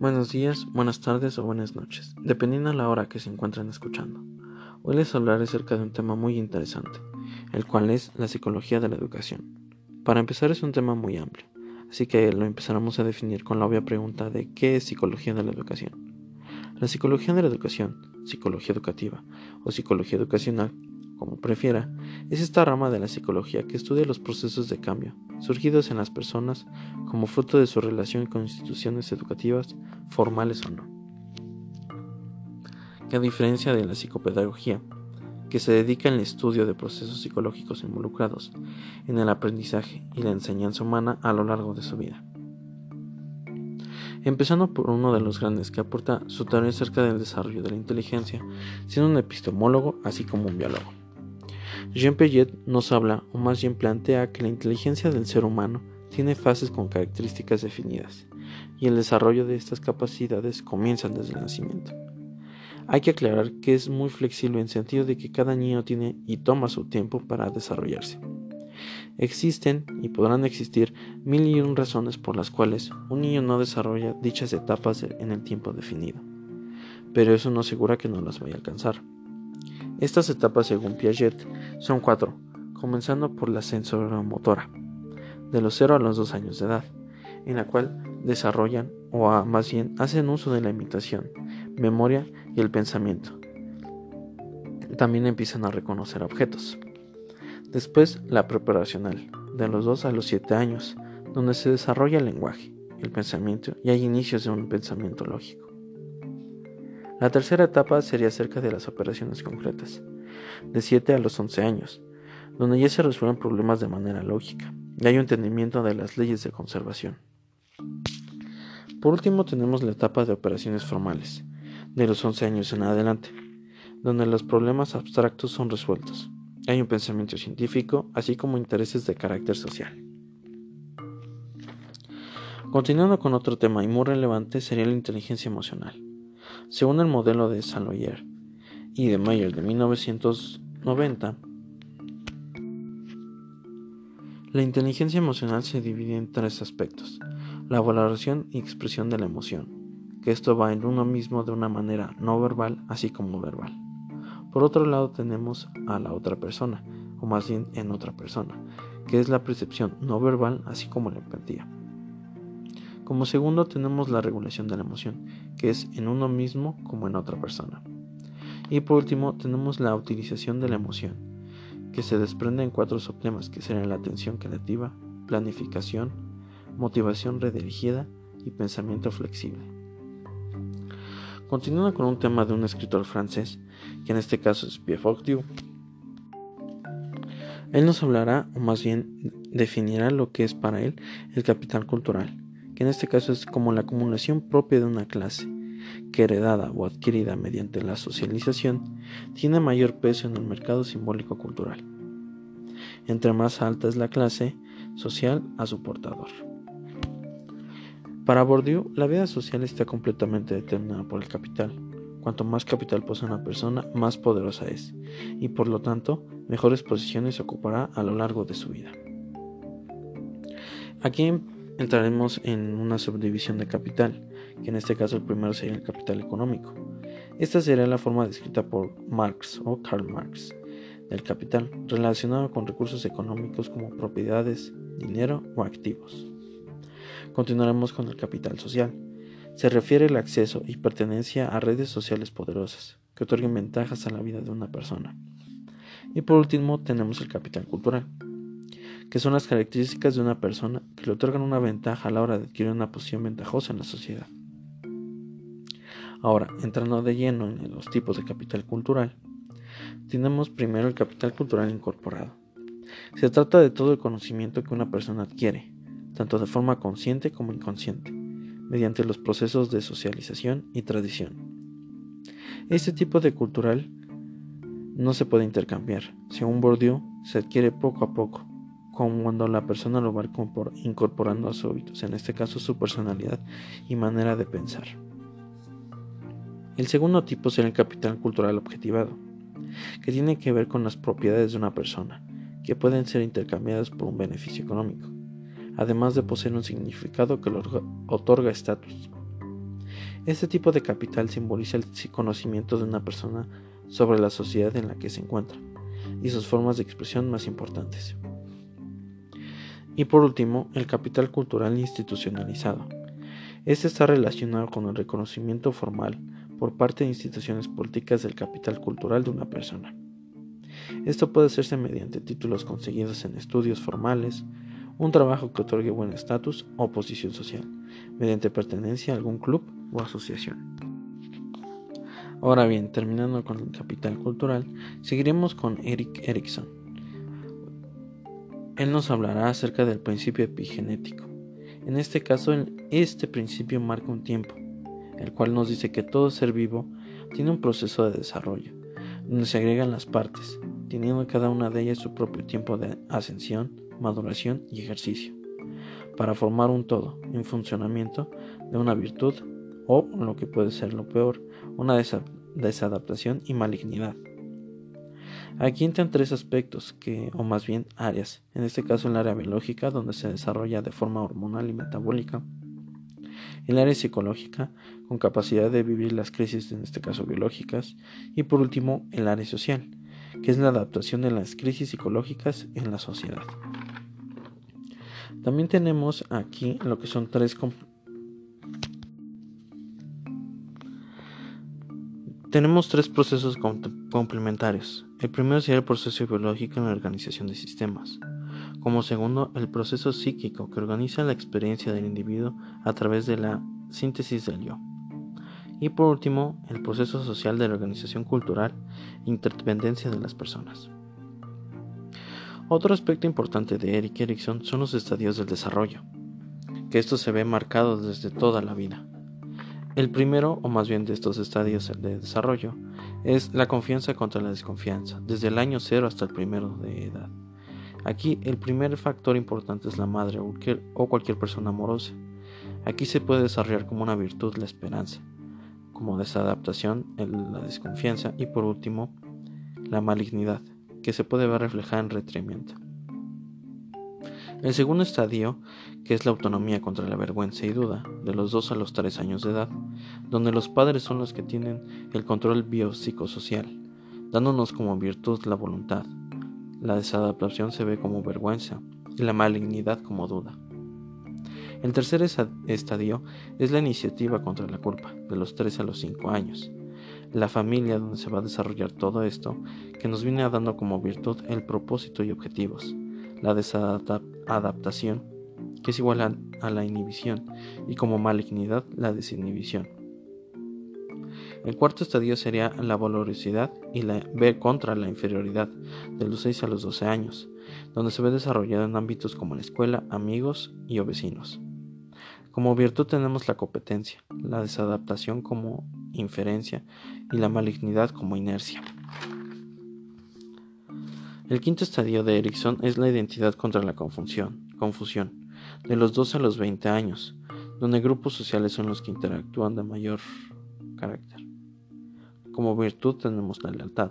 Buenos días, buenas tardes o buenas noches, dependiendo de la hora que se encuentren escuchando. Hoy les hablaré acerca de un tema muy interesante, el cual es la psicología de la educación. Para empezar es un tema muy amplio, así que lo empezaremos a definir con la obvia pregunta de ¿qué es psicología de la educación? La psicología de la educación, psicología educativa o psicología educacional, como prefiera, es esta rama de la psicología que estudia los procesos de cambio surgidos en las personas como fruto de su relación con instituciones educativas, formales o no. A diferencia de la psicopedagogía, que se dedica al estudio de procesos psicológicos involucrados en el aprendizaje y la enseñanza humana a lo largo de su vida. Empezando por uno de los grandes que aporta su teoría acerca del desarrollo de la inteligencia, siendo un epistemólogo así como un biólogo. Jean Piaget nos habla, o más bien plantea, que la inteligencia del ser humano tiene fases con características definidas, y el desarrollo de estas capacidades comienza desde el nacimiento. Hay que aclarar que es muy flexible en sentido de que cada niño tiene y toma su tiempo para desarrollarse. Existen y podrán existir mil y un razones por las cuales un niño no desarrolla dichas etapas en el tiempo definido, pero eso no asegura que no las vaya a alcanzar. Estas etapas, según Piaget, son cuatro, comenzando por la sensoromotora, de los 0 a los 2 años de edad, en la cual desarrollan, o más bien hacen uso de la imitación, memoria y el pensamiento. También empiezan a reconocer objetos. Después, la preparacional, de los 2 a los 7 años, donde se desarrolla el lenguaje, el pensamiento y hay inicios de un pensamiento lógico. La tercera etapa sería acerca de las operaciones concretas, de 7 a los 11 años, donde ya se resuelven problemas de manera lógica y hay un entendimiento de las leyes de conservación. Por último tenemos la etapa de operaciones formales, de los 11 años en adelante, donde los problemas abstractos son resueltos. Hay un pensamiento científico, así como intereses de carácter social. Continuando con otro tema y muy relevante sería la inteligencia emocional. Según el modelo de Saloyer y de Mayer de 1990, la inteligencia emocional se divide en tres aspectos, la valoración y expresión de la emoción, que esto va en uno mismo de una manera no verbal así como verbal. Por otro lado tenemos a la otra persona, o más bien en otra persona, que es la percepción no verbal así como la empatía. Como segundo tenemos la regulación de la emoción, que es en uno mismo como en otra persona. Y por último tenemos la utilización de la emoción, que se desprende en cuatro subtemas que serían la atención creativa, planificación, motivación redirigida y pensamiento flexible. Continuando con un tema de un escritor francés, que en este caso es Pierre Bourdieu, él nos hablará, o más bien definirá lo que es para él el capital cultural, que en este caso es como la acumulación propia de una clase, que heredada o adquirida mediante la socialización, tiene mayor peso en el mercado simbólico cultural. Entre más alta es la clase social a su portador. Para Bourdieu, la vida social está completamente determinada por el capital. Cuanto más capital posee una persona, más poderosa es, y por lo tanto, mejores posiciones ocupará a lo largo de su vida. Aquí entraremos en una subdivisión de capital, que en este caso el primero sería el capital económico. Esta sería la forma descrita por Marx o Karl Marx del capital, relacionado con recursos económicos como propiedades, dinero o activos. Continuaremos con el capital social. Se refiere al acceso y pertenencia a redes sociales poderosas que otorguen ventajas a la vida de una persona. Y por último tenemos el capital cultural que son las características de una persona que le otorgan una ventaja a la hora de adquirir una posición ventajosa en la sociedad. Ahora, entrando de lleno en los tipos de capital cultural, tenemos primero el capital cultural incorporado. Se trata de todo el conocimiento que una persona adquiere, tanto de forma consciente como inconsciente, mediante los procesos de socialización y tradición. Este tipo de cultural no se puede intercambiar. Según Bourdieu, se adquiere poco a poco, cuando la persona lo va incorporando a sus hábitos, en este caso su personalidad y manera de pensar. El segundo tipo será el capital cultural objetivado, que tiene que ver con las propiedades de una persona, que pueden ser intercambiadas por un beneficio económico, además de poseer un significado que le otorga estatus. Este tipo de capital simboliza el conocimiento de una persona sobre la sociedad en la que se encuentra y sus formas de expresión más importantes. Y por último, el capital cultural institucionalizado. Este está relacionado con el reconocimiento formal por parte de instituciones políticas del capital cultural de una persona. Esto puede hacerse mediante títulos conseguidos en estudios formales, un trabajo que otorgue buen estatus o posición social, mediante pertenencia a algún club o asociación. Ahora bien, terminando con el capital cultural, seguiremos con Eric Erikson. Él nos hablará acerca del principio epigenético. En este caso, este principio marca un tiempo, el cual nos dice que todo ser vivo tiene un proceso de desarrollo, donde se agregan las partes, teniendo cada una de ellas su propio tiempo de ascensión, maduración y ejercicio, para formar un todo en funcionamiento de una virtud o, lo que puede ser lo peor, una desadaptación y malignidad. Aquí entran tres aspectos, que, o más bien áreas, en este caso el área biológica, donde se desarrolla de forma hormonal y metabólica, el área psicológica, con capacidad de vivir las crisis, en este caso biológicas, y por último el área social, que es la adaptación de las crisis psicológicas en la sociedad. También tenemos aquí lo que son tres tenemos tres procesos complementarios. El primero sería el proceso biológico en la organización de sistemas. Como segundo, el proceso psíquico que organiza la experiencia del individuo a través de la síntesis del yo. Y por último, el proceso social de la organización cultural e interdependencia de las personas. Otro aspecto importante de Eric Erikson son los estadios del desarrollo, que esto se ve marcado desde toda la vida. El primero, o más bien de estos estadios de desarrollo, es la confianza contra la desconfianza, desde el año cero hasta el primero de edad. Aquí el primer factor importante es la madre o cualquier persona amorosa. Aquí se puede desarrollar como una virtud la esperanza, como desadaptación la desconfianza y por último la malignidad, que se puede ver reflejada en retraimiento. El segundo estadio, que es la autonomía contra la vergüenza y duda, de los 2 a los 3 años de edad, donde los padres son los que tienen el control biopsicosocial, dándonos como virtud la voluntad. La desadaptación se ve como vergüenza y la malignidad como duda. El tercer estadio es la iniciativa contra la culpa, de los 3 a los 5 años, la familia donde se va a desarrollar todo esto, que nos viene dando como virtud el propósito y objetivos, la desadaptación, que es igual a, la inhibición, y como malignidad la desinhibición. El cuarto estadio sería la valorosidad y la ver contra la inferioridad, de los 6 a los 12 años, donde se ve desarrollado en ámbitos como la escuela, amigos y vecinos. Como virtud tenemos la competencia, la desadaptación como inferencia y la malignidad como inercia. El quinto estadio de Erickson es la identidad contra la confusión, confusión, de los 12 a los 20 años, donde grupos sociales son los que interactúan de mayor carácter. Como virtud tenemos la lealtad,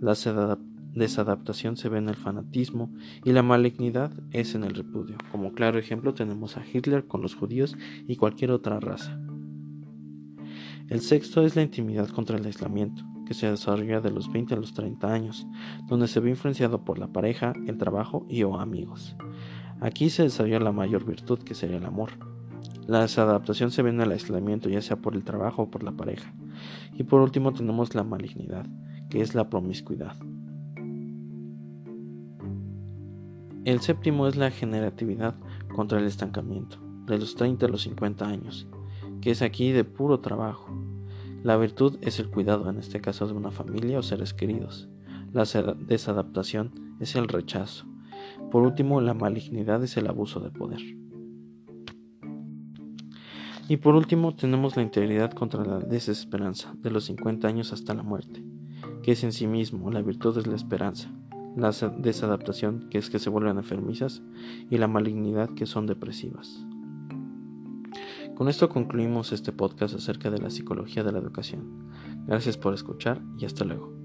la desadaptación se ve en el fanatismo y la malignidad es en el repudio. Como claro ejemplo tenemos a Hitler con los judíos y cualquier otra raza. El sexto es la intimidad contra el aislamiento, que se desarrolla de los 20 a los 30 años, donde se ve influenciado por la pareja, el trabajo y o amigos. Aquí se desarrolla la mayor virtud que sería el amor. La desadaptación se ve en el aislamiento, ya sea por el trabajo o por la pareja. Y por último tenemos la malignidad, que es la promiscuidad. El séptimo es la generatividad contra el estancamiento, de los 30 a los 50 años que es aquí de puro trabajo. La virtud es el cuidado, en este caso de una familia o seres queridos. La desadaptación es el rechazo. Por último, la malignidad es el abuso de poder. Y por último, tenemos la integridad contra la desesperanza, de los 50 años hasta la muerte, que es en sí mismo, la virtud es la esperanza, la desadaptación, que es que se vuelven enfermizas, y la malignidad, que son depresivas. Con esto concluimos este podcast acerca de la psicología de la educación. Gracias por escuchar y hasta luego.